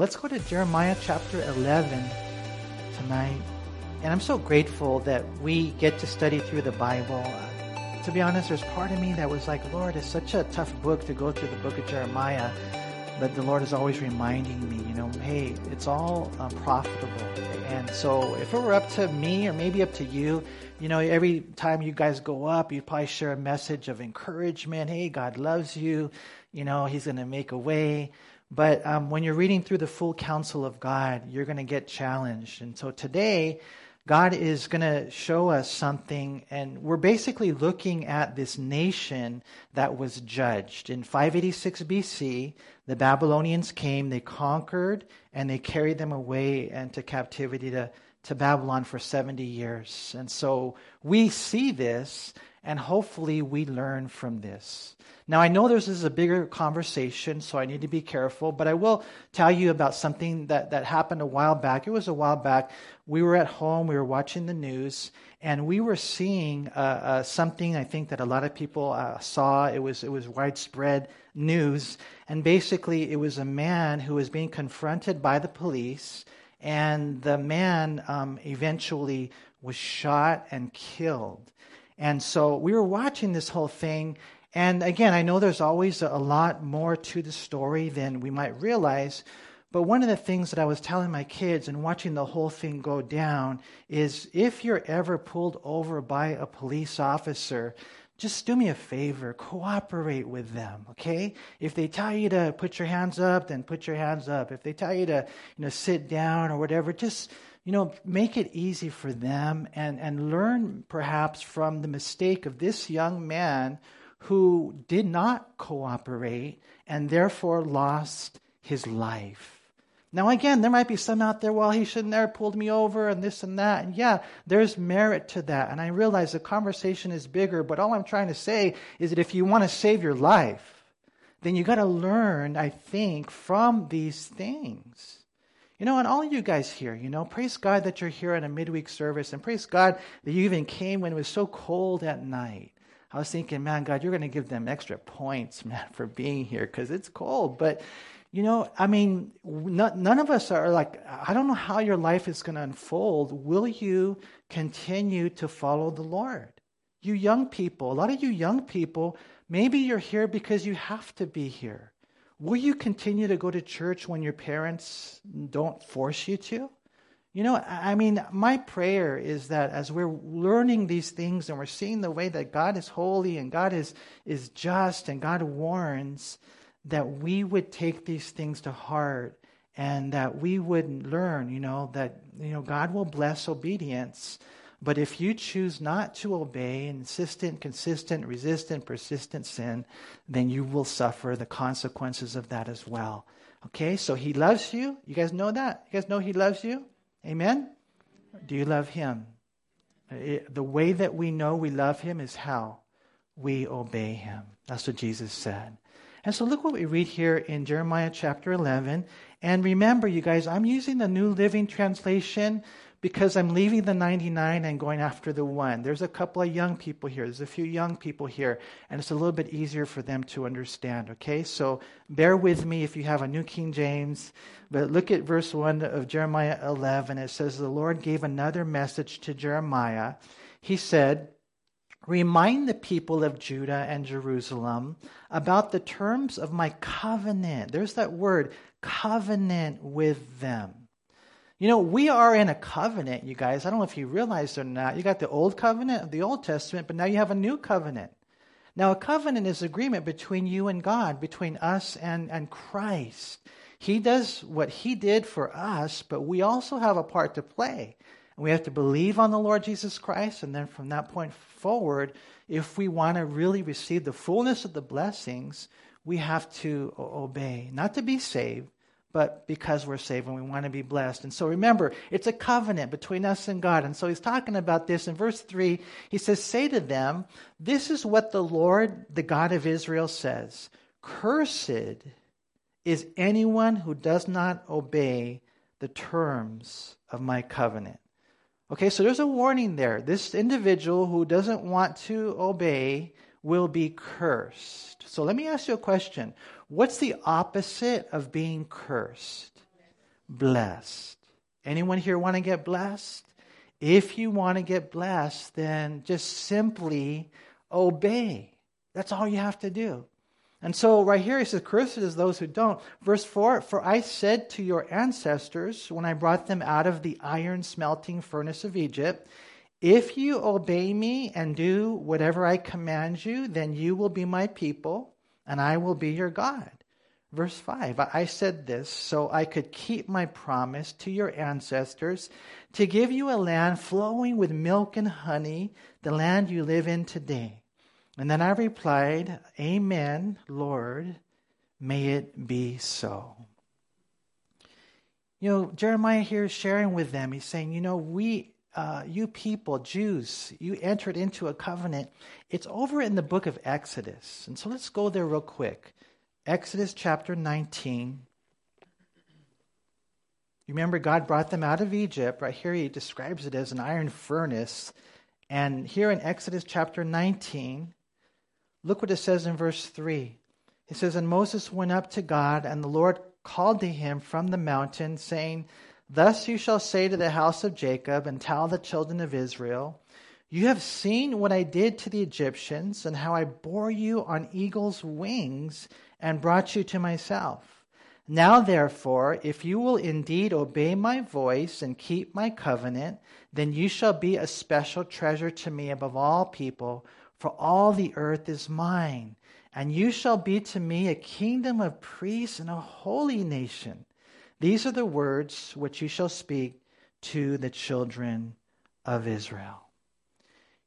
let's go to Jeremiah chapter 11 tonight. And I'm so grateful that we get to study through the Bible. Uh, to be honest, there's part of me that was like, Lord, it's such a tough book to go through the book of Jeremiah. But the Lord is always reminding me, you know, hey, it's all uh, profitable. And so if it were up to me or maybe up to you, you know, every time you guys go up, you'd probably share a message of encouragement. Hey, God loves you. You know, He's going to make a way. But um, when you're reading through the full counsel of God, you're going to get challenged. And so today, God is going to show us something, and we're basically looking at this nation that was judged. In 586 BC, the Babylonians came, they conquered, and they carried them away into captivity to, to Babylon for 70 years. And so we see this, and hopefully we learn from this. Now, I know this is a bigger conversation, so I need to be careful, but I will tell you about something that, that happened a while back. It was a while back. We were at home, we were watching the news, and we were seeing uh, uh, something I think that a lot of people uh, saw. It was, it was widespread news, and basically, it was a man who was being confronted by the police, and the man um, eventually was shot and killed. And so we were watching this whole thing, and again, I know there's always a lot more to the story than we might realize. But one of the things that I was telling my kids and watching the whole thing go down is if you're ever pulled over by a police officer, just do me a favor, cooperate with them, okay? If they tell you to put your hands up, then put your hands up. If they tell you to, you know, sit down or whatever, just, you know, make it easy for them and, and learn perhaps from the mistake of this young man who did not cooperate and therefore lost his life. Now, again, there might be some out there, well, he shouldn't have pulled me over and this and that. And yeah, there's merit to that. And I realize the conversation is bigger, but all I'm trying to say is that if you want to save your life, then you got to learn, I think, from these things. You know, and all you guys here, you know, praise God that you're here at a midweek service, and praise God that you even came when it was so cold at night. I was thinking, man, God, you're going to give them extra points, man, for being here because it's cold. But, you know, I mean, none of us are like, I don't know how your life is going to unfold. Will you continue to follow the Lord? You young people, a lot of you young people, maybe you're here because you have to be here. Will you continue to go to church when your parents don't force you to? You know, I mean, my prayer is that as we're learning these things and we're seeing the way that God is holy and God is, is just and God warns, that we would take these things to heart and that we would learn, you know, that, you know, God will bless obedience. But if you choose not to obey, insistent, consistent, resistant, persistent sin, then you will suffer the consequences of that as well. Okay, so he loves you. You guys know that? You guys know he loves you? Amen? Do you love Him? It, the way that we know we love Him is how we obey Him. That's what Jesus said. And so look what we read here in Jeremiah chapter 11. And remember, you guys, I'm using the New Living Translation because I'm leaving the 99 and going after the one. There's a couple of young people here. There's a few young people here, and it's a little bit easier for them to understand, okay? So bear with me if you have a New King James. But look at verse 1 of Jeremiah 11. It says, The Lord gave another message to Jeremiah. He said, Remind the people of Judah and Jerusalem about the terms of my covenant. There's that word, covenant with them. You know, we are in a covenant, you guys. I don't know if you realize or not. You got the old covenant of the Old Testament, but now you have a new covenant. Now, a covenant is agreement between you and God, between us and, and Christ. He does what He did for us, but we also have a part to play. And we have to believe on the Lord Jesus Christ, and then from that point forward, if we want to really receive the fullness of the blessings, we have to obey. Not to be saved, but because we're saved and we want to be blessed. And so remember, it's a covenant between us and God. And so he's talking about this in verse 3. He says, Say to them, This is what the Lord, the God of Israel, says Cursed is anyone who does not obey the terms of my covenant. Okay, so there's a warning there. This individual who doesn't want to obey will be cursed. So let me ask you a question. What's the opposite of being cursed? blessed. Anyone here want to get blessed? If you want to get blessed, then just simply obey. That's all you have to do. And so, right here, he says, Cursed is those who don't. Verse 4 For I said to your ancestors when I brought them out of the iron smelting furnace of Egypt, If you obey me and do whatever I command you, then you will be my people, and I will be your God. Verse 5 I said this so I could keep my promise to your ancestors to give you a land flowing with milk and honey, the land you live in today. And then I replied, Amen, Lord, may it be so. You know, Jeremiah here is sharing with them. He's saying, you know, we, uh, you people, Jews, you entered into a covenant. It's over in the book of Exodus. And so let's go there real quick. Exodus chapter 19. You remember God brought them out of Egypt. Right here, he describes it as an iron furnace. And here in Exodus chapter 19, Look what it says in verse 3. It says, And Moses went up to God, and the Lord called to him from the mountain, saying, Thus you shall say to the house of Jacob, and tell the children of Israel, You have seen what I did to the Egyptians, and how I bore you on eagle's wings, and brought you to myself. Now, therefore, if you will indeed obey my voice and keep my covenant, then you shall be a special treasure to me above all people for all the earth is mine, and you shall be to me a kingdom of priests and a holy nation. These are the words which you shall speak to the children of Israel.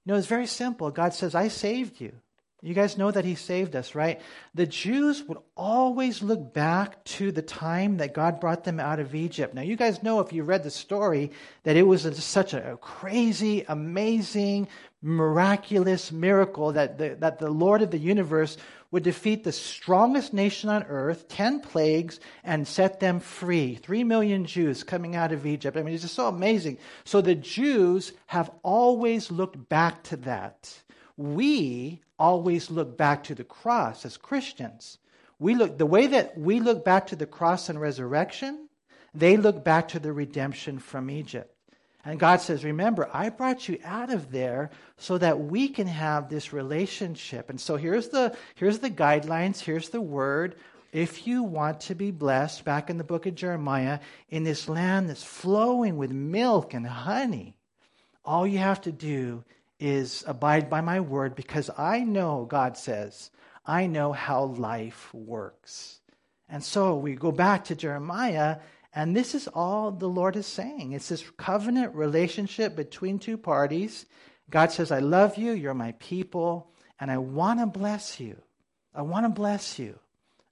You know, it's very simple. God says, I saved you. You guys know that He saved us, right? The Jews would always look back to the time that God brought them out of Egypt. Now, you guys know if you read the story that it was such a crazy, amazing, miraculous miracle that the, that the Lord of the universe would defeat the strongest nation on earth, 10 plagues, and set them free. Three million Jews coming out of Egypt. I mean, it's just so amazing. So the Jews have always looked back to that. We always look back to the cross as Christians. We look, the way that we look back to the cross and resurrection, they look back to the redemption from Egypt. And God says, Remember, I brought you out of there so that we can have this relationship. And so here's the, here's the guidelines, here's the word. If you want to be blessed, back in the book of Jeremiah, in this land that's flowing with milk and honey, all you have to do is abide by my word because I know, God says, I know how life works. And so we go back to Jeremiah and this is all the Lord is saying. It's this covenant relationship between two parties. God says, I love you, you're my people, and I want to bless you. I want to bless you.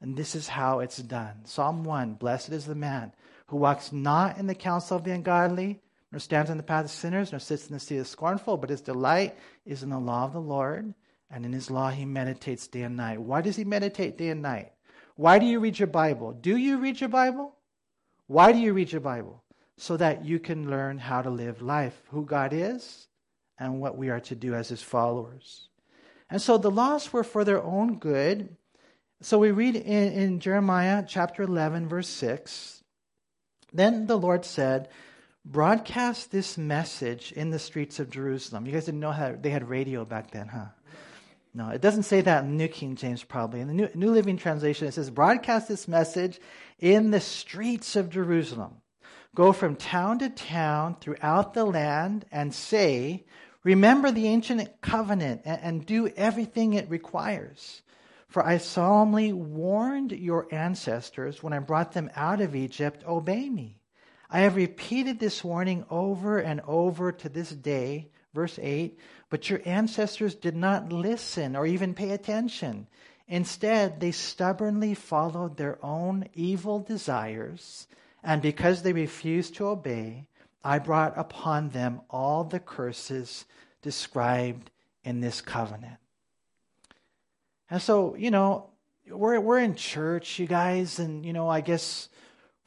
And this is how it's done. Psalm 1 Blessed is the man who walks not in the counsel of the ungodly, nor stands in the path of sinners, nor sits in the seat of the scornful, but his delight is in the law of the Lord, and in his law he meditates day and night. Why does he meditate day and night? Why do you read your Bible? Do you read your Bible? Why do you read your Bible? So that you can learn how to live life, who God is, and what we are to do as his followers. And so the laws were for their own good. So we read in, in Jeremiah chapter 11, verse 6 Then the Lord said, Broadcast this message in the streets of Jerusalem. You guys didn't know how they had radio back then, huh? No, it doesn't say that in New King James, probably. In the New, New Living Translation, it says, Broadcast this message in the streets of Jerusalem. Go from town to town throughout the land and say, Remember the ancient covenant and, and do everything it requires. For I solemnly warned your ancestors when I brought them out of Egypt, obey me. I have repeated this warning over and over to this day Verse 8 But your ancestors did not listen or even pay attention. Instead, they stubbornly followed their own evil desires, and because they refused to obey, I brought upon them all the curses described in this covenant. And so, you know, we're, we're in church, you guys, and, you know, I guess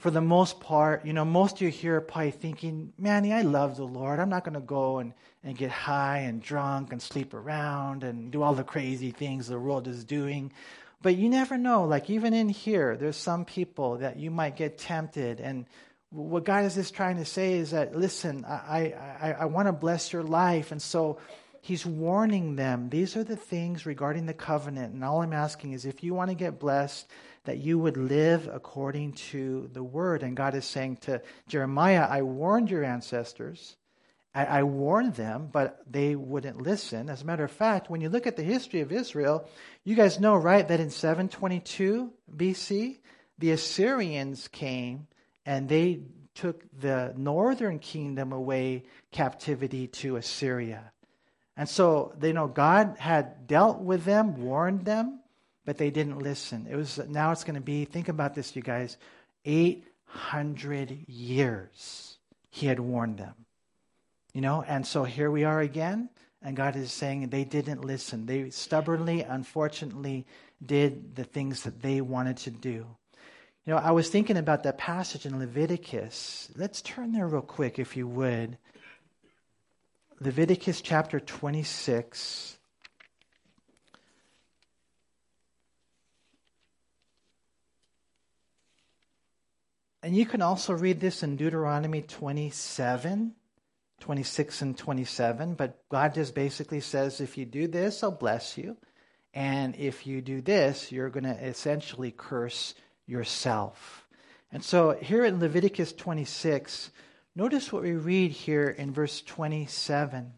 for the most part, you know, most of you here are probably thinking, Manny, I love the Lord. I'm not going to go and, and get high and drunk and sleep around and do all the crazy things the world is doing. But you never know. Like, even in here, there's some people that you might get tempted. And what God is just trying to say is that, listen, I, I, I want to bless your life. And so he's warning them. These are the things regarding the covenant. And all I'm asking is if you want to get blessed, that you would live according to the word. And God is saying to Jeremiah, I warned your ancestors. I, I warned them, but they wouldn't listen. As a matter of fact, when you look at the history of Israel, you guys know, right, that in 722 BC, the Assyrians came and they took the northern kingdom away captivity to Assyria. And so they know God had dealt with them, warned them, but they didn't listen. It was now it's going to be think about this you guys 800 years he had warned them. You know, and so here we are again and God is saying they didn't listen. They stubbornly unfortunately did the things that they wanted to do. You know, I was thinking about that passage in Leviticus. Let's turn there real quick, if you would. Leviticus chapter 26. And you can also read this in Deuteronomy 27, 26 and 27. But God just basically says, if you do this, I'll bless you. And if you do this, you're going to essentially curse yourself. And so here in Leviticus 26, notice what we read here in verse 27.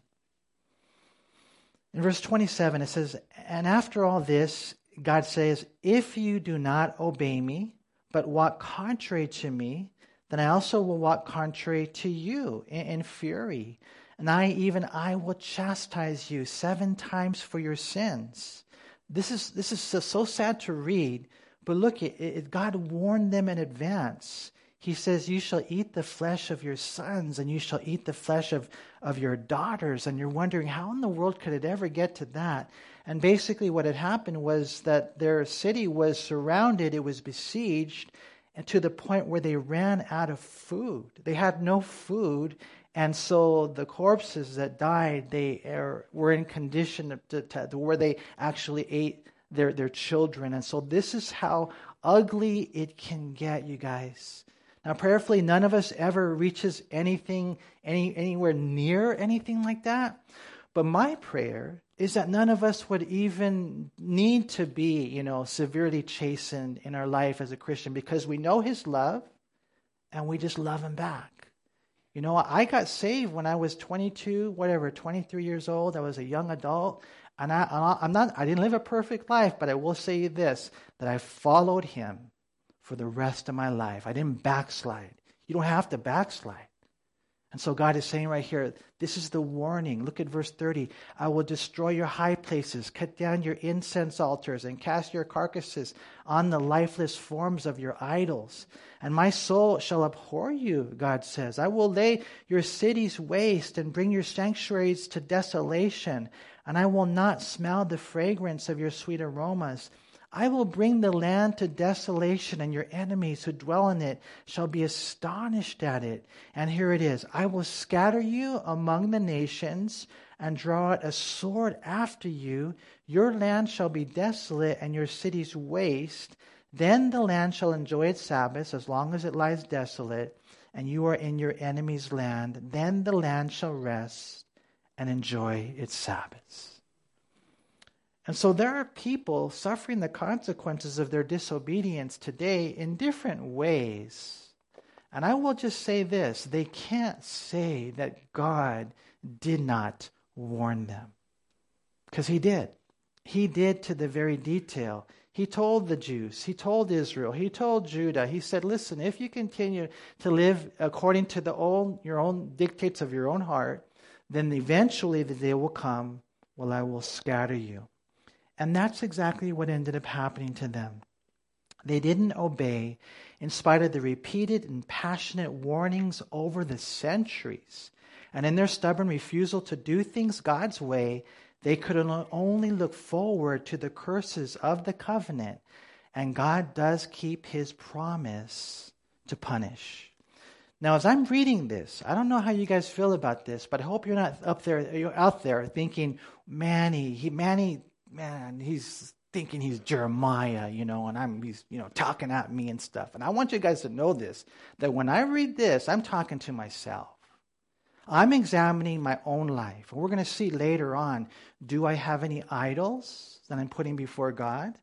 In verse 27, it says, And after all this, God says, If you do not obey me, but walk contrary to me, then I also will walk contrary to you in, in fury. And I, even I, will chastise you seven times for your sins. This is, this is so, sad to read, but look, it, it, God warned them in advance. He says, You shall eat the flesh of your sons, and you shall eat the flesh of, of your daughters. And you're wondering, how in the world could it ever get to that? And basically, what had happened was that their city was surrounded, it was besieged, and to the point where they ran out of food. They had no food, and so the corpses that died, they were in condition to, to, to where they actually ate their, their children. And so this is how ugly it can get, you guys. Now, prayerfully, none of us ever reaches anything, any, anywhere near anything like that. But my prayer is that none of us would even need to be, you know, severely chastened in our life as a Christian because we know His love and we just love Him back. You know, I got saved when I was 22, whatever, 23 years old. I was a young adult. And I, I'm not, I didn't live a perfect life, but I will say this that I followed him for the rest of my life. I didn't backslide. You don't have to backslide. And so God is saying right here, this is the warning. Look at verse 30. I will destroy your high places, cut down your incense altars, and cast your carcasses on the lifeless forms of your idols. And my soul shall abhor you, God says. I will lay your cities waste and bring your sanctuaries to desolation and I will not smell the fragrance of your sweet aromas. I will bring the land to desolation, and your enemies who dwell in it shall be astonished at it. And here it is I will scatter you among the nations and draw out a sword after you. Your land shall be desolate, and your cities waste. Then the land shall enjoy its Sabbaths as long as it lies desolate, and you are in your enemy's land. Then the land shall rest and enjoy its Sabbaths. And so there are people suffering the consequences of their disobedience today in different ways. And I will just say this they can't say that God did not warn them. Because He did. He did to the very detail. He told the Jews, He told Israel, He told Judah, He said, Listen, if you continue to live according to the own, your own dictates of your own heart, then eventually the day will come when I will scatter you. And that's exactly what ended up happening to them. They didn't obey in spite of the repeated and passionate warnings over the centuries. And in their stubborn refusal to do things God's way, they could only look forward to the curses of the covenant. And God does keep his promise to punish. Now, as I'm reading this, I don't know how you guys feel about this, but I hope you're not up there, you're out there thinking, Manny, he, Manny, man, he's thinking he's Jeremiah, you know, and I'm he's you know talking at me and stuff. And I want you guys to know this that when I read this, I'm talking to myself. I'm examining my own life. And we're going to see later on do I have any idols that I'm putting before God?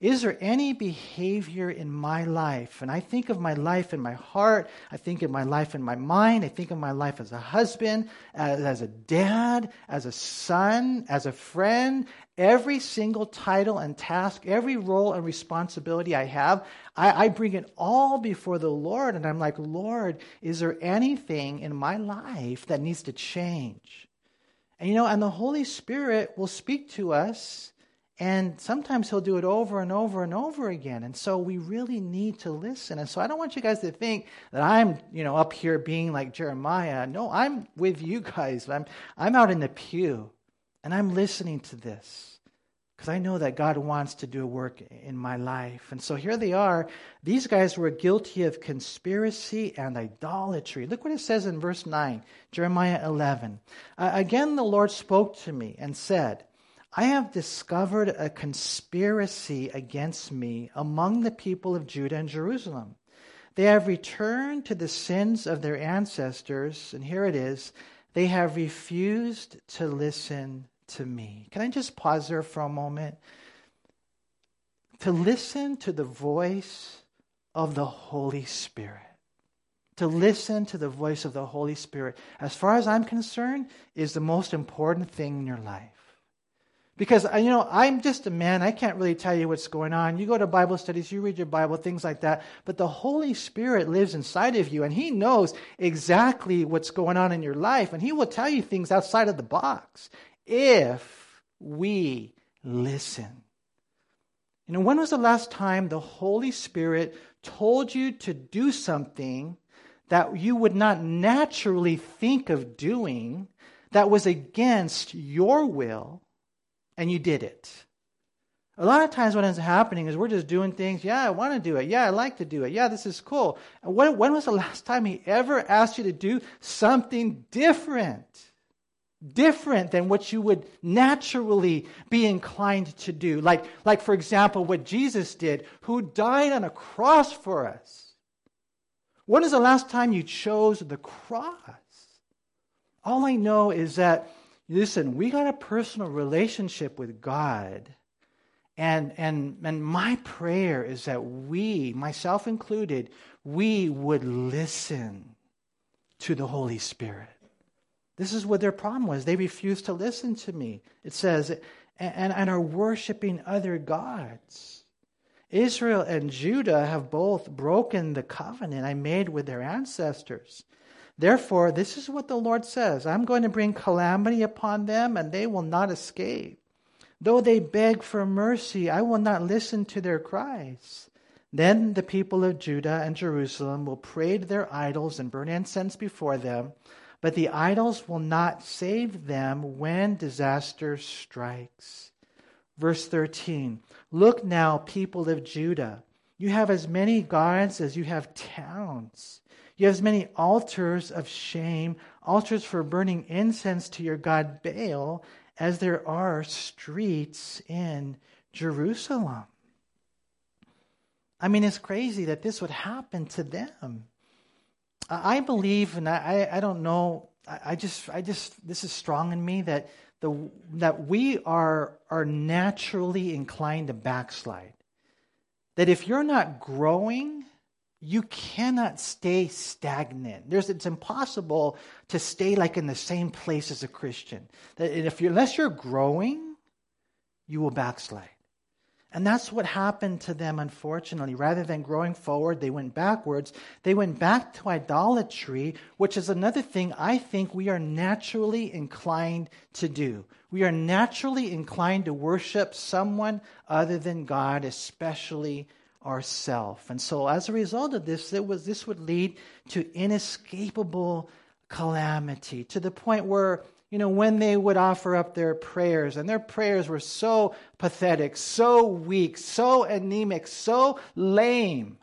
Is there any behavior in my life? And I think of my life in my heart. I think of my life in my mind. I think of my life as a husband, as, as a dad, as a son, as a friend. Every single title and task, every role and responsibility I have, I, I bring it all before the Lord. And I'm like, Lord, is there anything in my life that needs to change? And you know, and the Holy Spirit will speak to us and sometimes he'll do it over and over and over again. And so we really need to listen. And so I don't want you guys to think that I'm, you know, up here being like Jeremiah. No, I'm with you guys. I'm, I'm out in the pew and I'm listening to this because I know that God wants to do a work in my life. And so here they are. These guys were guilty of conspiracy and idolatry. Look what it says in verse 9, Jeremiah 11. Uh, again, the Lord spoke to me and said, I have discovered a conspiracy against me among the people of Judah and Jerusalem. They have returned to the sins of their ancestors, and here it is they have refused to listen to me. Can I just pause there for a moment? To listen to the voice of the Holy Spirit. To listen to the voice of the Holy Spirit, as far as I'm concerned, is the most important thing in your life. Because, you know, I'm just a man. I can't really tell you what's going on. You go to Bible studies, you read your Bible, things like that. But the Holy Spirit lives inside of you, and He knows exactly what's going on in your life. And He will tell you things outside of the box if we listen. You know, when was the last time the Holy Spirit told you to do something that you would not naturally think of doing that was against your will? and you did it. A lot of times, what ends up happening is we're just doing things. Yeah, I want to do it. Yeah, I like to do it. Yeah, this is cool. When, when was the last time he ever asked you to do something different? Different than what you would naturally be inclined to do. Like, like, for example, what Jesus did, who died on a cross for us. When is the last time you chose the cross? All I know is that listen, we got a personal relationship with God. And, and, and my prayer is that we, myself included, we would listen to the Holy Spirit. This is what their problem was. They refused to listen to me. It says, and, and are worshiping other gods. Israel and Judah have both broken the covenant I made with their ancestors. Therefore, this is what the Lord says I'm going to bring calamity upon them, and they will not escape. Though they beg for mercy, I will not listen to their cries. Then the people of Judah and Jerusalem will pray to their idols and burn incense before them, but the idols will not save them when disaster strikes. Verse 13 Look now, people of Judah, you have as many gods as you have towns. You have as many altars of shame, altars for burning incense to your god Baal, as there are streets in Jerusalem. I mean, it's crazy that this would happen to them. I believe, and I, I don't know, I just, I just, this is strong in me that the that we are are naturally inclined to backslide. That if you're not growing you cannot stay stagnant. There's, it's impossible to stay like in the same place as a Christian. That if you unless you're growing, you will backslide. And that's what happened to them, unfortunately. Rather than growing forward, they went backwards. They went back to idolatry, which is another thing I think we are naturally inclined to do. We are naturally inclined to worship someone other than God, especially ourself. And so as a result of this, was, this would lead to inescapable calamity to the point where, you know, when they would offer up their prayers, and their prayers were so pathetic, so weak, so anemic, so lame.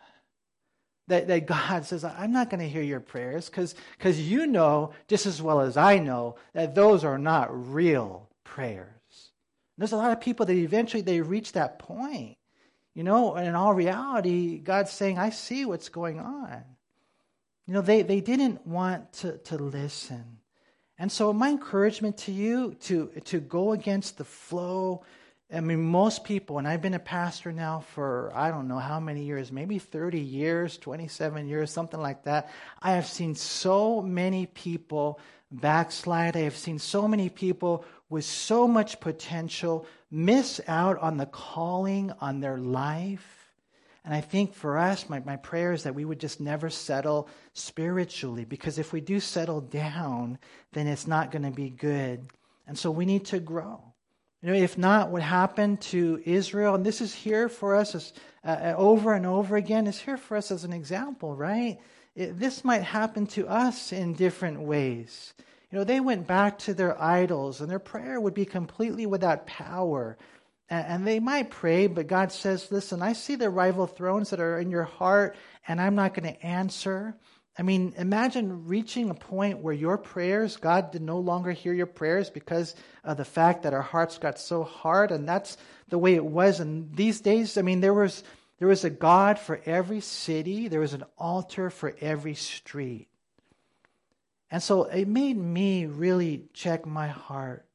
That, that God says, I'm not going to hear your prayers because you know just as well as I know that those are not real prayers. There's a lot of people that eventually they reach that point. You know, and in all reality, God's saying, I see what's going on. You know, they, they didn't want to, to listen. And so my encouragement to you to, to go against the flow. I mean, most people, and I've been a pastor now for I don't know how many years, maybe 30 years, 27 years, something like that. I have seen so many people backslide. I have seen so many people with so much potential miss out on the calling on their life. And I think for us, my, my prayer is that we would just never settle spiritually, because if we do settle down, then it's not going to be good. And so we need to grow. You know, if not, what happened to Israel, and this is here for us as, uh, uh over and over again, is here for us as an example, right? It, this might happen to us in different ways. You know, they went back to their idols, and their prayer would be completely without power. And, they might pray, but God says, Listen, I see the rival thrones that are in your heart, and I'm not going to answer. I mean, imagine reaching a point where your prayers, God did no longer hear your prayers because of the fact that our hearts got so hard, and that's the way it was. And these days, I mean, there was there was a God for every city, there was an altar for every street. And so it made me really check my heart.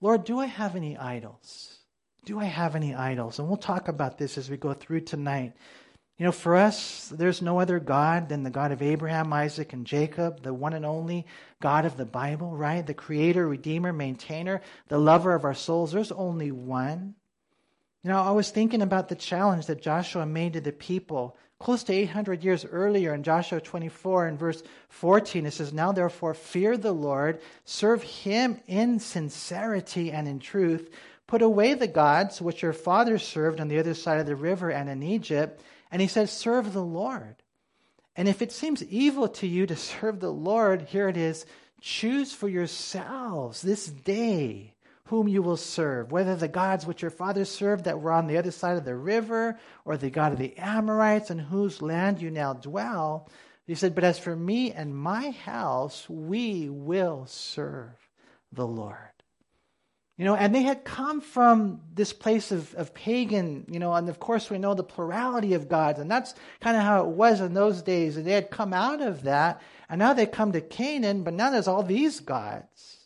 Lord, do I have any idols? Do I have any idols? And we'll talk about this as we go through tonight. You know, for us, there's no other God than the God of Abraham, Isaac, and Jacob, the one and only God of the Bible, right? The creator, redeemer, maintainer, the lover of our souls. There's only one. You know, I was thinking about the challenge that Joshua made to the people close to 800 years earlier in Joshua 24 and verse 14. It says, Now therefore fear the Lord, serve him in sincerity and in truth. Put away the gods which your fathers served on the other side of the river and in Egypt. And he said, Serve the Lord. And if it seems evil to you to serve the Lord, here it is choose for yourselves this day whom you will serve, whether the gods which your fathers served that were on the other side of the river, or the God of the Amorites in whose land you now dwell. He said, But as for me and my house, we will serve the Lord. You know, and they had come from this place of, of pagan, you know, and of course we know the plurality of gods, and that's kind of how it was in those days. And they had come out of that, and now they come to Canaan, but now there's all these gods.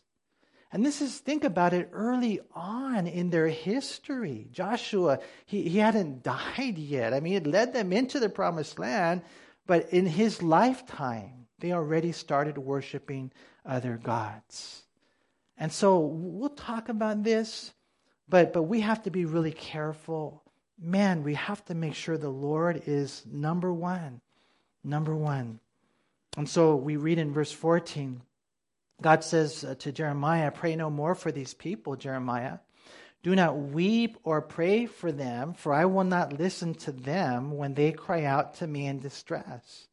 And this is, think about it, early on in their history. Joshua, he, he hadn't died yet. I mean, it led them into the promised land, but in his lifetime, they already started worshiping other gods. And so we'll talk about this, but, but we have to be really careful. Man, we have to make sure the Lord is number one. Number one. And so we read in verse 14 God says uh, to Jeremiah, Pray no more for these people, Jeremiah. Do not weep or pray for them, for I will not listen to them when they cry out to me in distress.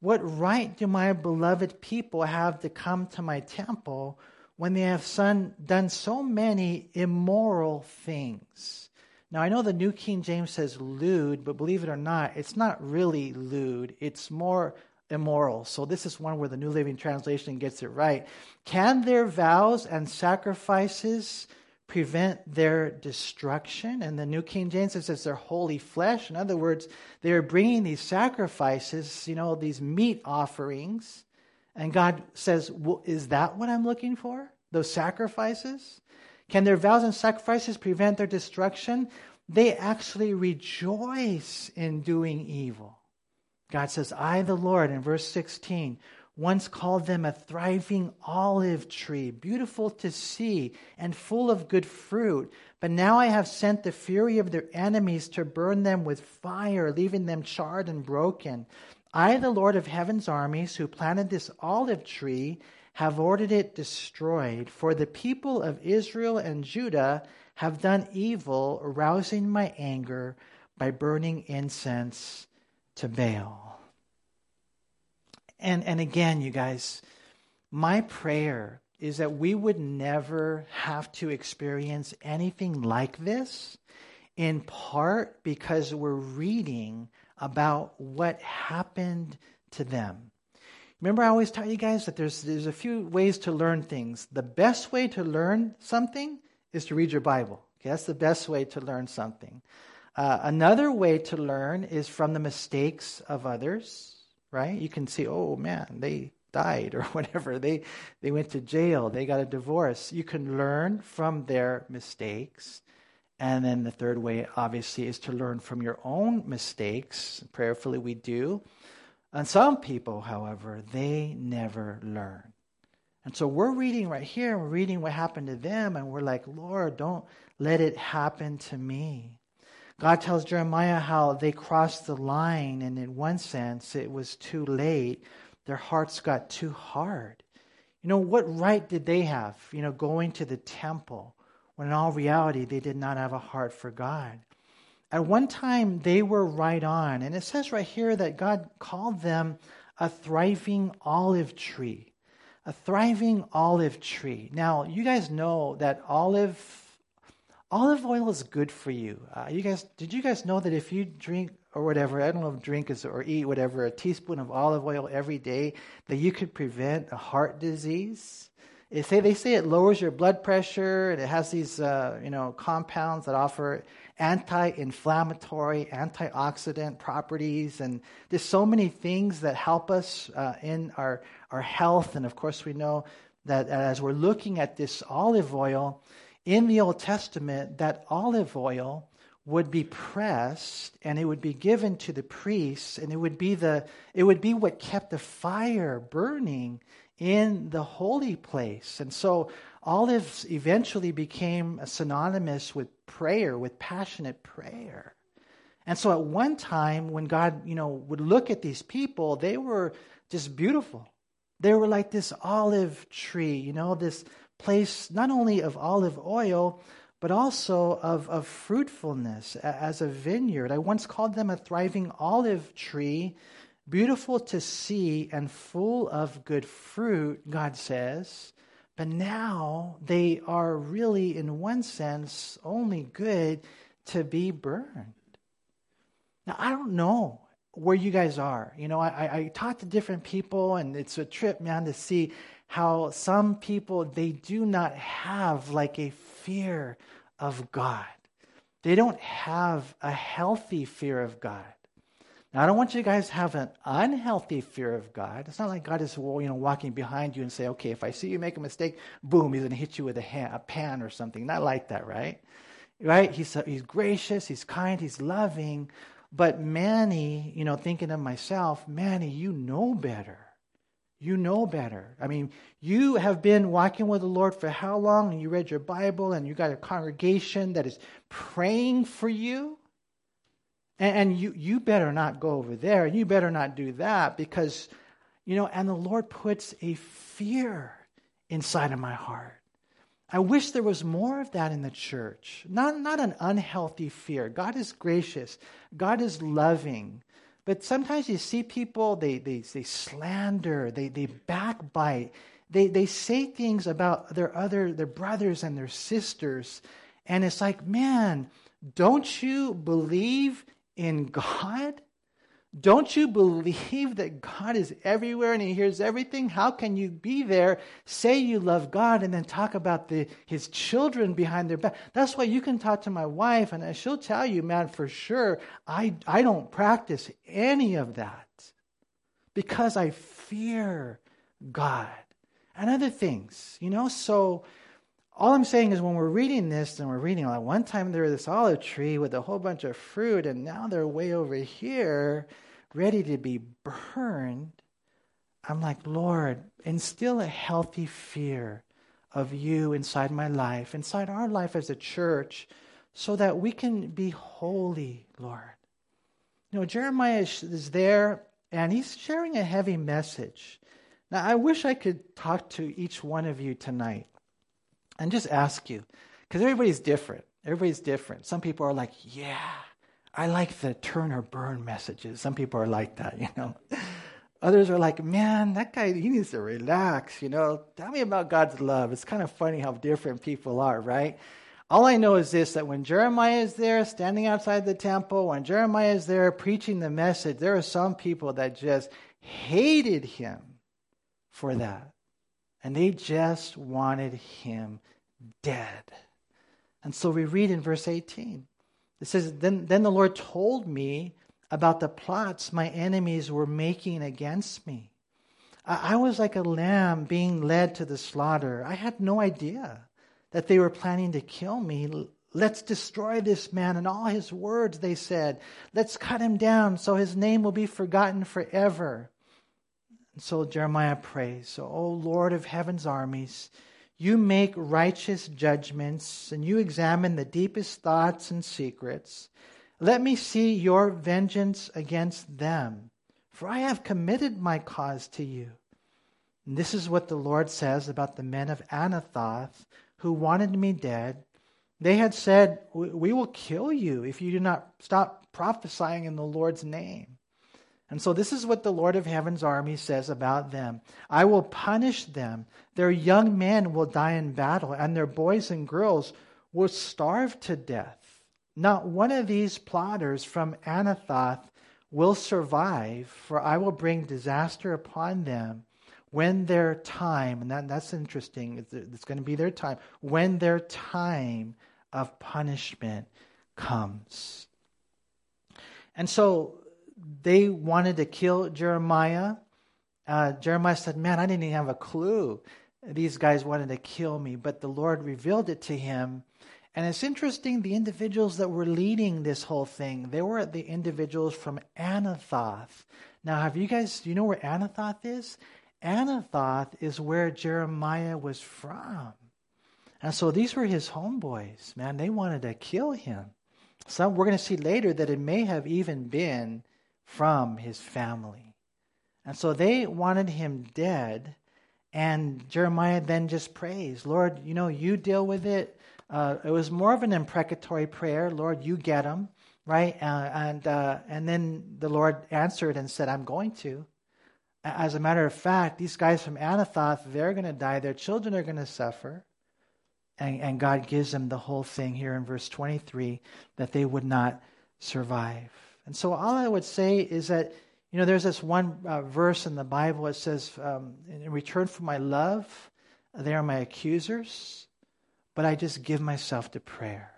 What right do my beloved people have to come to my temple when they have son, done so many immoral things? Now, I know the New King James says lewd, but believe it or not, it's not really lewd. It's more immoral. So this is one where the New Living Translation gets it right. Can their vows and sacrifices prevent their destruction? And the New King James says their holy flesh. In other words, they're bringing these sacrifices, you know, these meat offerings. And God says, well, Is that what I'm looking for? Those sacrifices? Can their vows and sacrifices prevent their destruction? They actually rejoice in doing evil. God says, I, the Lord, in verse 16, once called them a thriving olive tree, beautiful to see and full of good fruit. But now I have sent the fury of their enemies to burn them with fire, leaving them charred and broken. I, the Lord of heaven's armies, who planted this olive tree, have ordered it destroyed. For the people of Israel and Judah have done evil, arousing my anger by burning incense to Baal. And, and again, you guys, my prayer is that we would never have to experience anything like this, in part because we're reading about what happened to them. Remember, I always tell you guys that there's, there's a few ways to learn things. The best way to learn something is to read your Bible. Okay, that's the best way to learn something. Uh, another way to learn is from the mistakes of others, right? You can see, oh man, they died or whatever. They they went to jail, they got a divorce. You can learn from their mistakes. And then the third way obviously is to learn from your own mistakes. Prayerfully we do. And some people, however, they never learn. And so we're reading right here, we're reading what happened to them, and we're like, Lord, don't let it happen to me. God tells Jeremiah how they crossed the line, and in one sense, it was too late. Their hearts got too hard. You know, what right did they have, you know, going to the temple when in all reality they did not have a heart for God? At one time, they were right on. And it says right here that God called them a thriving olive tree. A thriving olive tree. Now, you guys know that olive olive oil is good for you. Uh, you guys, did you guys know that if you drink or whatever, I don't know if drink is or eat whatever, a teaspoon of olive oil every day, that you could prevent a heart disease? They say they say it lowers your blood pressure, and it has these uh, you know compounds that offer anti-inflammatory, antioxidant properties, and there's so many things that help us uh, in our our health. And of course, we know that as we're looking at this olive oil in the Old Testament, that olive oil would be pressed and it would be given to the priests, and it would be the it would be what kept the fire burning in the holy place. And so olives eventually became synonymous with prayer, with passionate prayer. And so at one time when God, you know, would look at these people, they were just beautiful. They were like this olive tree, you know, this place not only of olive oil, but also of, of fruitfulness as a vineyard. I once called them a thriving olive tree beautiful to see and full of good fruit, God says. But now they are really, in one sense, only good to be burned. Now, I don't know where you guys are. You know, I, I talk to different people, and it's a trip, man, to see how some people, they do not have like a fear of God. They don't have a healthy fear of God. Now, I don't want you guys to have an unhealthy fear of God. It's not like God is you know, walking behind you and say, okay, if I see you make a mistake, boom, he's going to hit you with a, hand, a pan or something. Not like that, right? Right? He's, he's gracious, he's kind, he's loving. But Manny, you know, thinking of myself, Manny, you know better. You know better. I mean, you have been walking with the Lord for how long? And you read your Bible and you got a congregation that is praying for you. And, and you, you better not go over there, and you better not do that because, you know, and the Lord puts a fear inside of my heart. I wish there was more of that in the church. Not, not an unhealthy fear. God is gracious, God is loving. But sometimes you see people, they, they, they slander, they, they backbite, they, they say things about their other their brothers and their sisters. And it's like, man, don't you believe in God? Don't you believe that God is everywhere and He hears everything? How can you be there, say you love God, and then talk about the, His children behind their back? That's why you can talk to my wife, and she'll tell you, man, for sure, I, I don't practice any of that because I fear God and other things, you know? So, all I'm saying is when we're reading this and we're reading, like one time there was this olive tree with a whole bunch of fruit, and now they're way over here, ready to be burned. I'm like, Lord, instill a healthy fear of you inside my life, inside our life as a church, so that we can be holy, Lord. You know, Jeremiah is there and he's sharing a heavy message. Now, I wish I could talk to each one of you tonight and just ask you, because everybody's different. Everybody's different. Some people are like, yeah, I like the turn or burn messages. Some people are like that, you know. Others are like, man, that guy, he needs to relax, you know. Tell me about God's love. It's kind of funny how different people are, right? All I know is this that when Jeremiah is there standing outside the temple, when Jeremiah is there preaching the message, there are some people that just hated him for that. And they just wanted him dead. And so we read in verse 18. It says, Then, then the Lord told me about the plots my enemies were making against me. I, I was like a lamb being led to the slaughter. I had no idea that they were planning to kill me. Let's destroy this man and all his words, they said. Let's cut him down so his name will be forgotten forever. And so Jeremiah prays, O Lord of heaven's armies, you make righteous judgments and you examine the deepest thoughts and secrets. Let me see your vengeance against them, for I have committed my cause to you. And this is what the Lord says about the men of Anathoth who wanted me dead. They had said, We will kill you if you do not stop prophesying in the Lord's name. And so, this is what the Lord of Heaven's army says about them I will punish them. Their young men will die in battle, and their boys and girls will starve to death. Not one of these plotters from Anathoth will survive, for I will bring disaster upon them when their time, and that, that's interesting, it's, it's going to be their time, when their time of punishment comes. And so they wanted to kill Jeremiah. Uh, Jeremiah said, Man, I didn't even have a clue. These guys wanted to kill me, but the Lord revealed it to him. And it's interesting, the individuals that were leading this whole thing, they were the individuals from Anathoth. Now, have you guys, do you know where Anathoth is? Anathoth is where Jeremiah was from. And so these were his homeboys, man. They wanted to kill him. Some we're going to see later that it may have even been from his family. And so they wanted him dead. And Jeremiah then just prays, Lord, you know, you deal with it. Uh, it was more of an imprecatory prayer. Lord, you get him, right? Uh, and uh, and then the Lord answered and said, I'm going to. As a matter of fact, these guys from Anathoth, they're going to die. Their children are going to suffer. And, and God gives them the whole thing here in verse 23 that they would not survive. And so all I would say is that, you know, there's this one uh, verse in the Bible. It says, um, in return for my love, they are my accusers, but I just give myself to prayer.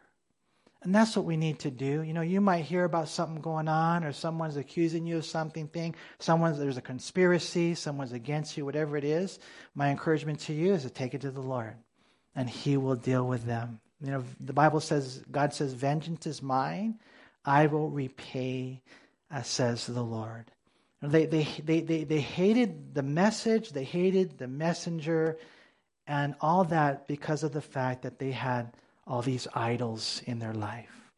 And that's what we need to do. You know, you might hear about something going on or someone's accusing you of something thing, someone's there's a conspiracy, someone's against you, whatever it is. My encouragement to you is to take it to the Lord and he will deal with them. You know, the Bible says God says vengeance is mine, I will repay, uh, says the Lord. They, they, they, they, they hated the message, they hated the messenger, and all that because of the fact that they had all these idols in their life.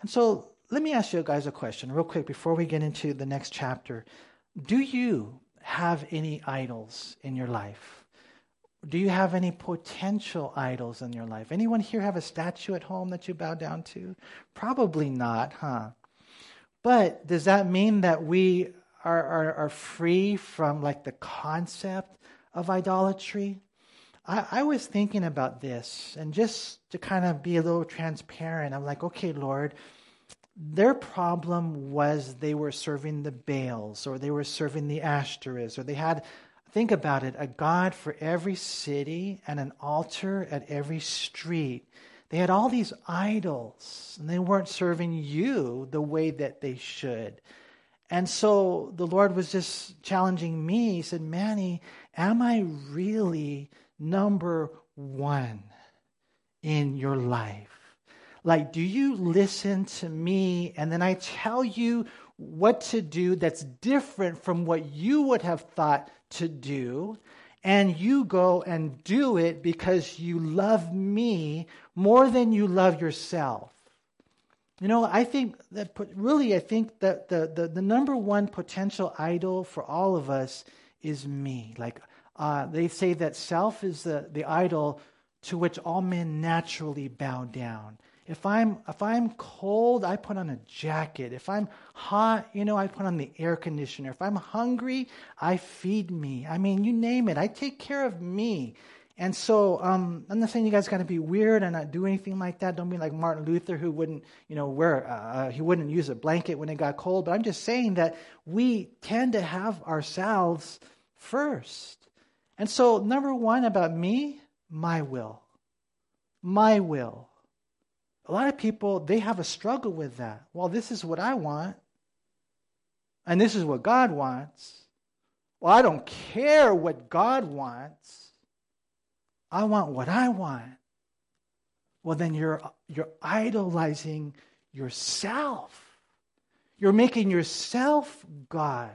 And so let me ask you guys a question real quick before we get into the next chapter. Do you have any idols in your life? Do you have any potential idols in your life? Anyone here have a statue at home that you bow down to? Probably not, huh? But does that mean that we are, are, are free from like the concept of idolatry? I, I was thinking about this, and just to kind of be a little transparent, I'm like, okay, Lord, their problem was they were serving the Baals, or they were serving the Ashtoreths, or they had, think about it, a God for every city and an altar at every street. They had all these idols, and they weren't serving you the way that they should. And so the Lord was just challenging me. He said, Manny, am I really number one in your life? Like, do you listen to me and then I tell you what to do that's different from what you would have thought to do? And you go and do it because you love me more than you love yourself. You know, I think that really, I think that the, the, the number one potential idol for all of us is me. Like, uh, they say that self is the, the idol to which all men naturally bow down. If I'm if I'm cold, I put on a jacket. If I'm hot, you know, I put on the air conditioner. If I'm hungry, I feed me. I mean, you name it. I take care of me. And so um, I'm not saying you guys got to be weird and not do anything like that. Don't be like Martin Luther, who wouldn't, you know, wear uh, he wouldn't use a blanket when it got cold. But I'm just saying that we tend to have ourselves first. And so, number one about me, my will. My will. A lot of people, they have a struggle with that. Well, this is what I want, and this is what God wants. Well, I don't care what God wants. I want what I want. Well, then you're, you're idolizing yourself. You're making yourself God.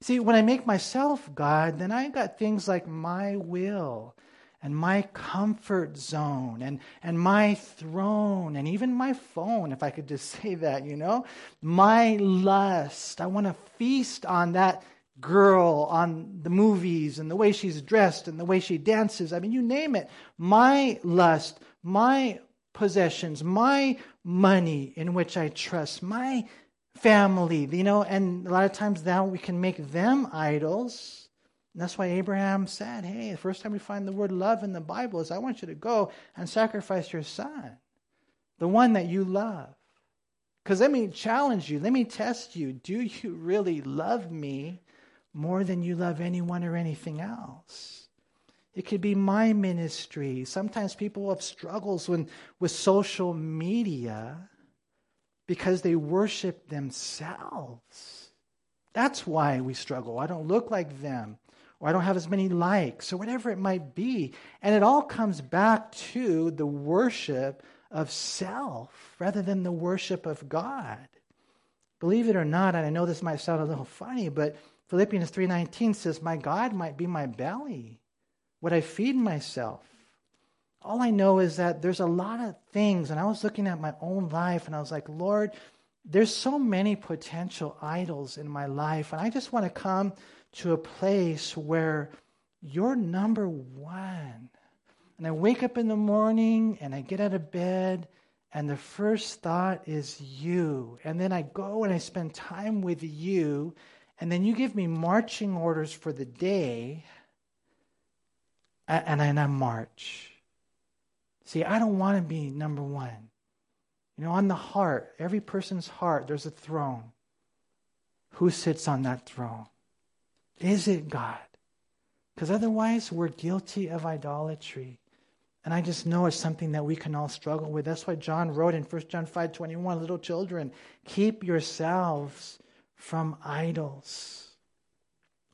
See, when I make myself God, then I got things like my will and my comfort zone and, and my throne and even my phone, if I could just say that, you know, my lust. I want to feast on that girl, on the movies and the way she's dressed and the way she dances. I mean, you name it. My lust, my possessions, my money in which I trust, my family, you know, and a lot of times now we can make them idols. And that's why Abraham said, Hey, the first time we find the word love in the Bible is I want you to go and sacrifice your son, the one that you love. Because let me challenge you, let me test you. Do you really love me more than you love anyone or anything else? It could be my ministry. Sometimes people have struggles when, with social media because they worship themselves. That's why we struggle. I don't look like them, or I don't have as many likes, or whatever it might be. And it all comes back to the worship of self rather than the worship of God. Believe it or not, and I know this might sound a little funny, but Philippians 3:19 says, "My God might be my belly, what I feed myself." all I know is that there's a lot of things, and I was looking at my own life and I was like, Lord, there's so many potential idols in my life, and I just want to come to a place where you're number one. And I wake up in the morning and I get out of bed, and the first thought is you. And then I go and I spend time with you, and then you give me marching orders for the day, and I, march. See, I don't want to be number one. You know, on the heart, every person's heart, there's a throne. Who sits on that throne? Is it God? Because otherwise, we're guilty of idolatry. And I just know it's something that we can all struggle with. That's why John wrote in 1 John 5 21, little children, keep yourselves from idols.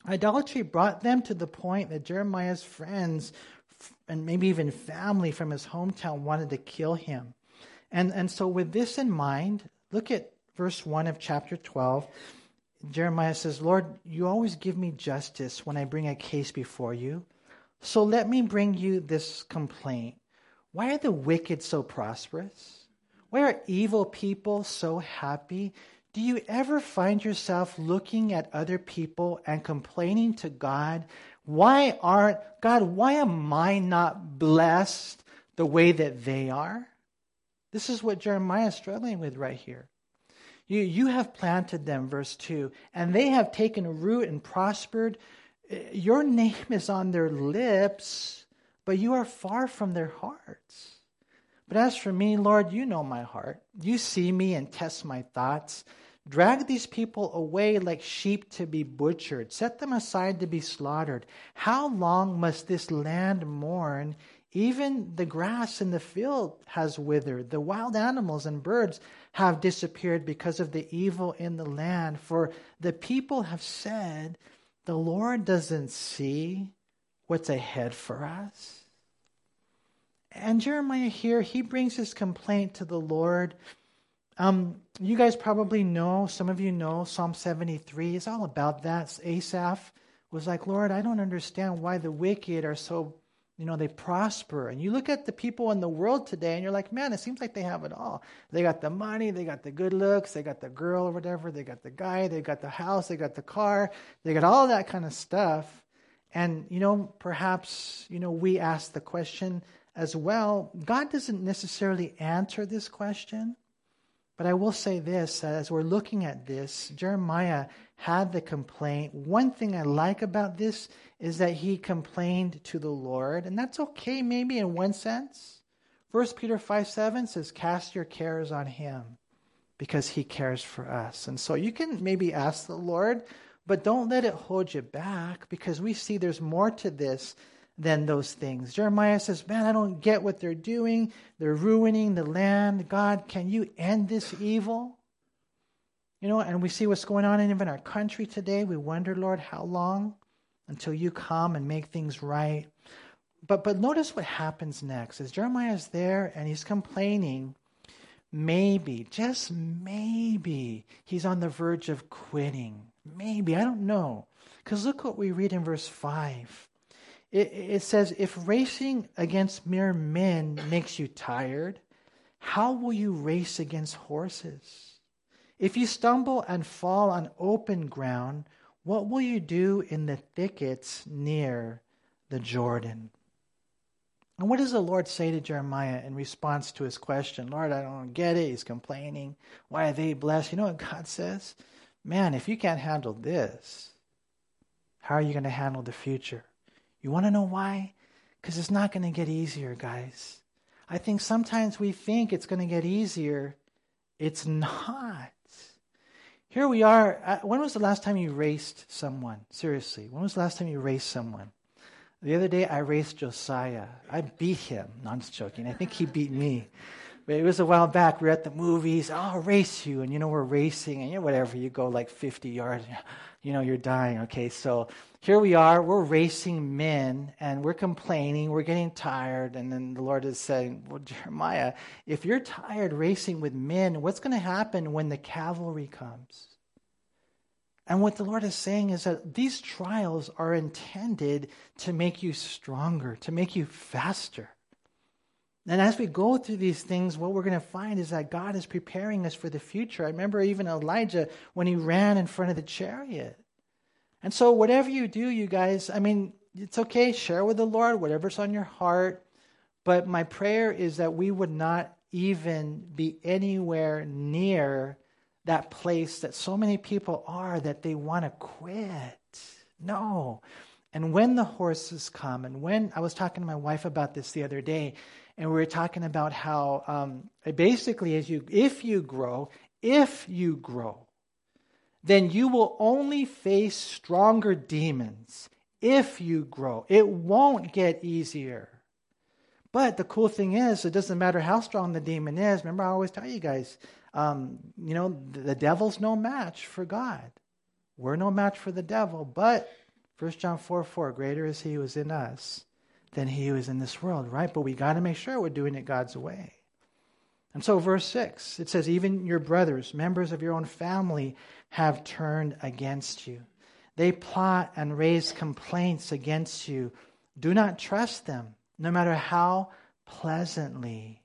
Idolatry brought them to the point that Jeremiah's friends and maybe even family from his hometown wanted to kill him. And, and so, with this in mind, look at verse 1 of chapter 12. Jeremiah says, Lord, you always give me justice when I bring a case before you. So let me bring you this complaint. Why are the wicked so prosperous? Why are evil people so happy? Do you ever find yourself looking at other people and complaining to God why aren't, God, why am I not blessed the way that they are? This is what Jeremiah is struggling with right here. You, you have planted them, verse 2, and they have taken root and prospered. Uh, your name is on their lips, but you are far from their hearts. But as for me, Lord, you know my heart. You see me and test my thoughts. Drag these people away like sheep to be butchered. Set them aside to be slaughtered. How long must this land mourn? Even the grass in the field has withered. The wild animals and birds have disappeared because of the evil in the land. For the people have said, The Lord doesn't see what's ahead for us. And Jeremiah here, he brings his complaint to the Lord um, you guys probably know, some of you know Psalm 73. is all about that. Asaph was like, Lord, I don't understand why the wicked are so, you know, they prosper. And you look at the people in the world today and you're like, man, it seems like they have it all. They got the money, they got the good looks, they got the girl or whatever, they got the guy, they got the house, they got the car, they got all that kind of stuff. And, you know, perhaps, you know, we ask the question as well. God doesn't necessarily answer this question. But I will say this as we're looking at this, Jeremiah had the complaint. One thing I like about this is that he complained to the Lord, and that's okay, maybe in one sense. 1 Peter 5 7 says, Cast your cares on him because he cares for us. And so you can maybe ask the Lord, but don't let it hold you back because we see there's more to this than those things. Jeremiah says, Man, I don't get what they're doing. They're ruining the land. God, can you end this evil? You know, and we see what's going on in even our country today. We wonder, Lord, how long until you come and make things right? But but notice what happens next. As Jeremiah is there and he's complaining, maybe, just maybe, he's on the verge of quitting. Maybe, I don't know. Because look what we read in verse 5. It, it says, If racing against mere men makes you tired, how will you race against horses? If you stumble and fall on open ground, what will you do in the thickets near the Jordan? And what does the Lord say to Jeremiah in response to his question? Lord, I don't get it. He's complaining. Why are they blessed? You know what God says? Man, if you can't handle this, how are you going to handle the future? You want to know why? Because it's not going to get easier, guys. I think sometimes we think it's going to get easier. It's not. Here we are. Uh, when was the last time you raced someone? Seriously, when was the last time you raced someone? The other day I raced Josiah. I beat him. No, I'm just joking. I think he beat me. But it was a while back. We are at the movies. Oh, I'll race you. And you know, we're racing and you know, whatever. You go like 50 yards you know, you're dying. Okay, so here we are, we're racing men and we're complaining, we're getting tired. And then the Lord is saying, Well, Jeremiah, if you're tired racing with men, what's going to happen when the cavalry comes? And what the Lord is saying is that these trials are intended to make you stronger, to make you faster. And as we go through these things, what we're going to find is that God is preparing us for the future. I remember even Elijah when he ran in front of the chariot. And so, whatever you do, you guys, I mean, it's okay, share with the Lord whatever's on your heart. But my prayer is that we would not even be anywhere near that place that so many people are that they want to quit. No. And when the horses come, and when I was talking to my wife about this the other day, and we were talking about how um, basically, as you, if you grow, if you grow, then you will only face stronger demons if you grow. It won't get easier. But the cool thing is, it doesn't matter how strong the demon is. Remember, I always tell you guys, um, you know, the devil's no match for God. We're no match for the devil. But 1 John 4 4, greater is he who is in us than he who is in this world, right? But we got to make sure we're doing it God's way. And so, verse 6, it says, Even your brothers, members of your own family, have turned against you. They plot and raise complaints against you. Do not trust them, no matter how pleasantly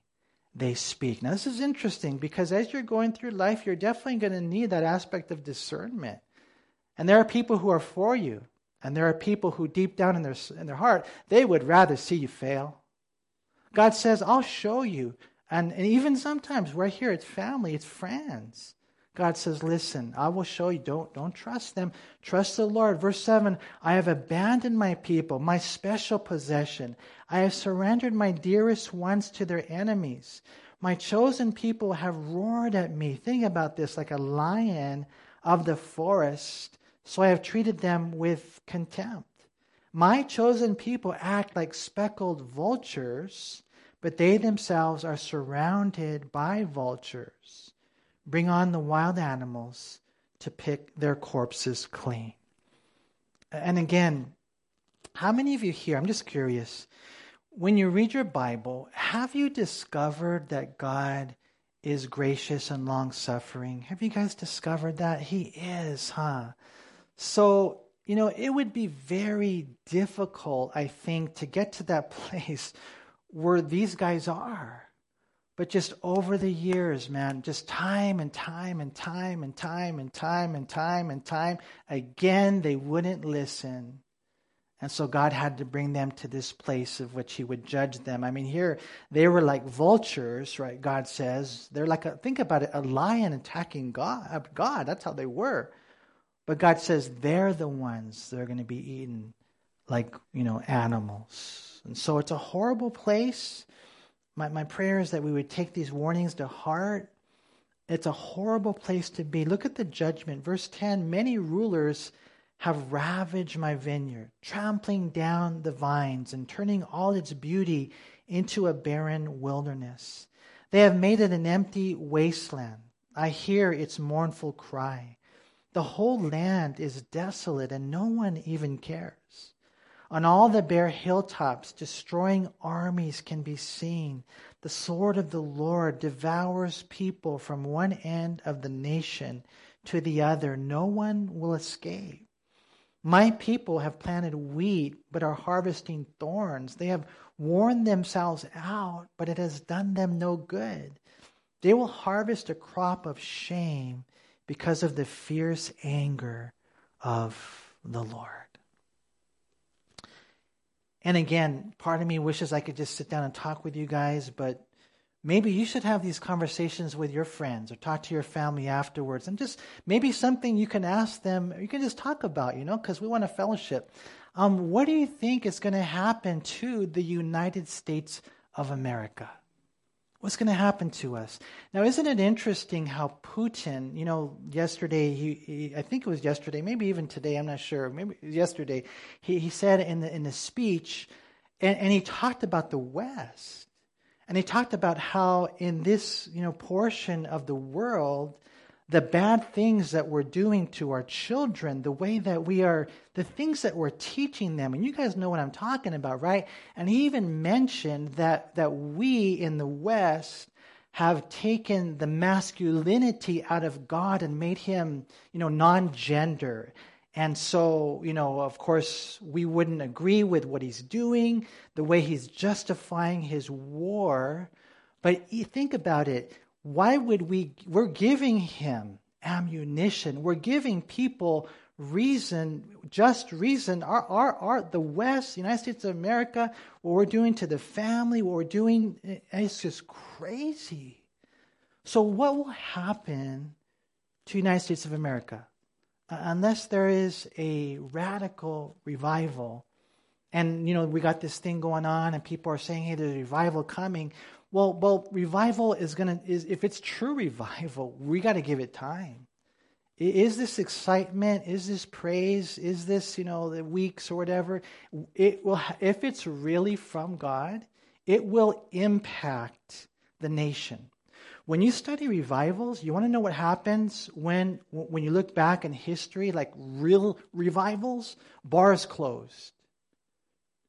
they speak. Now, this is interesting because as you're going through life, you're definitely going to need that aspect of discernment. And there are people who are for you, and there are people who, deep down in their, in their heart, they would rather see you fail. God says, I'll show you. And, and even sometimes, right here, it's family, it's friends. God says, Listen, I will show you. Don't, don't trust them. Trust the Lord. Verse 7 I have abandoned my people, my special possession. I have surrendered my dearest ones to their enemies. My chosen people have roared at me. Think about this like a lion of the forest so I have treated them with contempt. My chosen people act like speckled vultures, but they themselves are surrounded by vultures. Bring on the wild animals to pick their corpses clean. And again, how many of you here, I'm just curious, when you read your Bible, have you discovered that God is gracious and long suffering? Have you guys discovered that? He is, huh? So, you know, it would be very difficult, I think, to get to that place where these guys are. But just over the years, man, just time and time and time and time and time and time and time, again, they wouldn't listen. And so God had to bring them to this place of which He would judge them. I mean, here they were like vultures, right? God says they're like a, think about it, a lion attacking God. God, that's how they were. But God says they're the ones that are going to be eaten like, you know, animals. And so it's a horrible place. My, my prayer is that we would take these warnings to heart. It's a horrible place to be. Look at the judgment. Verse 10 Many rulers have ravaged my vineyard, trampling down the vines and turning all its beauty into a barren wilderness. They have made it an empty wasteland. I hear its mournful cry. The whole land is desolate and no one even cares. On all the bare hilltops, destroying armies can be seen. The sword of the Lord devours people from one end of the nation to the other. No one will escape. My people have planted wheat, but are harvesting thorns. They have worn themselves out, but it has done them no good. They will harvest a crop of shame because of the fierce anger of the Lord. And again, part of me wishes I could just sit down and talk with you guys, but Maybe you should have these conversations with your friends or talk to your family afterwards and just maybe something you can ask them, you can just talk about, you know, because we want a fellowship. Um, what do you think is going to happen to the United States of America? What's going to happen to us? Now, isn't it interesting how Putin, you know, yesterday, he, he, I think it was yesterday, maybe even today, I'm not sure, maybe yesterday, he, he said in the, in the speech, and, and he talked about the West and he talked about how in this, you know, portion of the world, the bad things that we're doing to our children, the way that we are, the things that we're teaching them, and you guys know what I'm talking about, right? And he even mentioned that that we in the West have taken the masculinity out of God and made him, you know, non-gender. And so, you know, of course, we wouldn't agree with what he's doing, the way he's justifying his war. But think about it. Why would we? We're giving him ammunition. We're giving people reason, just reason. Our, our, our, the West, the United States of America, what we're doing to the family, what we're doing, eh, it's just crazy. So, what will happen to United States of America? Uh, unless there is a radical revival, and you know we got this thing going on, and people are saying, "Hey, there's a revival coming." Well, well, revival is gonna is if it's true revival, we got to give it time. Is this excitement? Is this praise? Is this you know the weeks or whatever? It will if it's really from God, it will impact the nation. When you study revivals, you want to know what happens when, when you look back in history, like real revivals? Bars closed.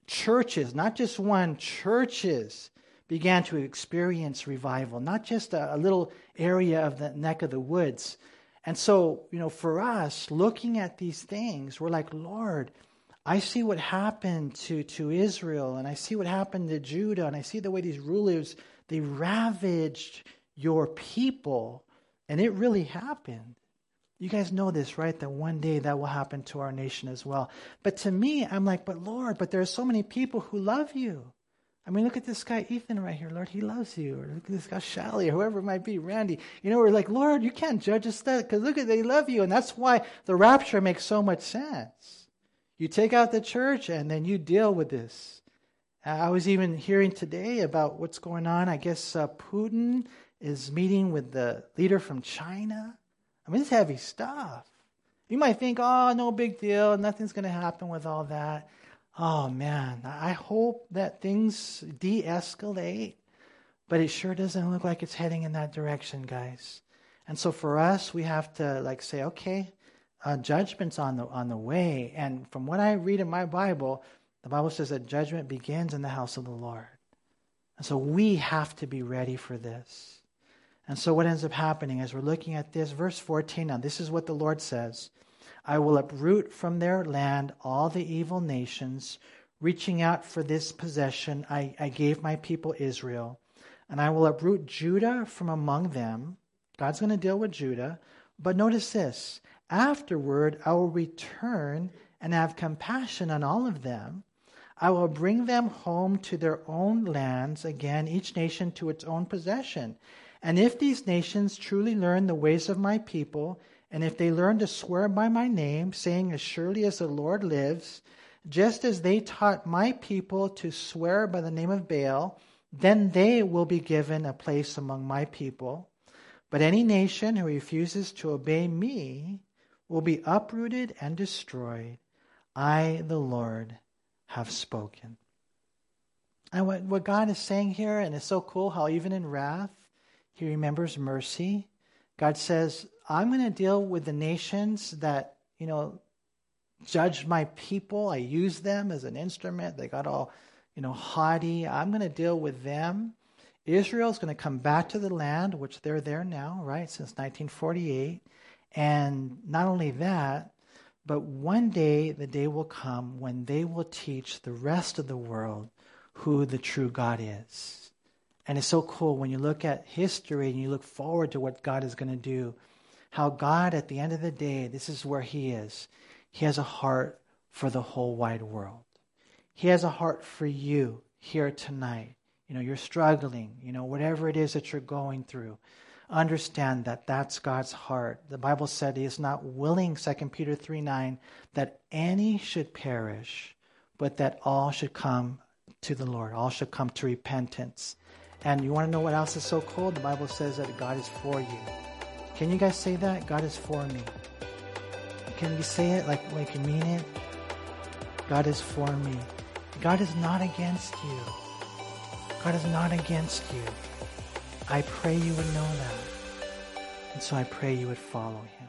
Churches, not just one, churches began to experience revival, not just a, a little area of the neck of the woods. And so, you know, for us, looking at these things, we're like, Lord, I see what happened to, to Israel, and I see what happened to Judah, and I see the way these rulers, they ravaged your people. And it really happened. You guys know this, right? That one day that will happen to our nation as well. But to me, I'm like, but Lord, but there are so many people who love you. I mean, look at this guy, Ethan, right here. Lord, he loves you. Or look at this guy, Shally, or whoever it might be, Randy. You know, we're like, Lord, you can't judge us that because look at, they love you. And that's why the rapture makes so much sense. You take out the church and then you deal with this. I was even hearing today about what's going on. I guess uh, Putin is meeting with the leader from China. I mean, it's heavy stuff. You might think, oh, no big deal, nothing's going to happen with all that. Oh, man, I hope that things de escalate, but it sure doesn't look like it's heading in that direction, guys. And so for us, we have to like say, okay, uh, judgment's on the on the way. And from what I read in my Bible, the Bible says that judgment begins in the house of the Lord. And so we have to be ready for this. And so, what ends up happening as we're looking at this, verse 14 now, this is what the Lord says I will uproot from their land all the evil nations, reaching out for this possession I, I gave my people Israel. And I will uproot Judah from among them. God's going to deal with Judah. But notice this afterward, I will return and have compassion on all of them. I will bring them home to their own lands again, each nation to its own possession. And if these nations truly learn the ways of my people, and if they learn to swear by my name, saying, As surely as the Lord lives, just as they taught my people to swear by the name of Baal, then they will be given a place among my people. But any nation who refuses to obey me will be uprooted and destroyed. I, the Lord, have spoken. And what, what God is saying here, and it's so cool how even in wrath, he remembers mercy. God says, I'm going to deal with the nations that, you know, judge my people. I use them as an instrument. They got all, you know, haughty. I'm going to deal with them. Israel's going to come back to the land, which they're there now, right, since 1948. And not only that, but one day the day will come when they will teach the rest of the world who the true God is. And it's so cool when you look at history and you look forward to what God is going to do, how God, at the end of the day, this is where He is. He has a heart for the whole wide world. He has a heart for you here tonight. You know, you're struggling, you know, whatever it is that you're going through. Understand that that's God's heart. The Bible said He is not willing, 2 Peter 3 9, that any should perish, but that all should come to the Lord. All should come to repentance. And you want to know what else is so cool? The Bible says that God is for you. Can you guys say that? God is for me. Can you say it like, like you mean it? God is for me. God is not against you. God is not against you. I pray you would know that. And so I pray you would follow him.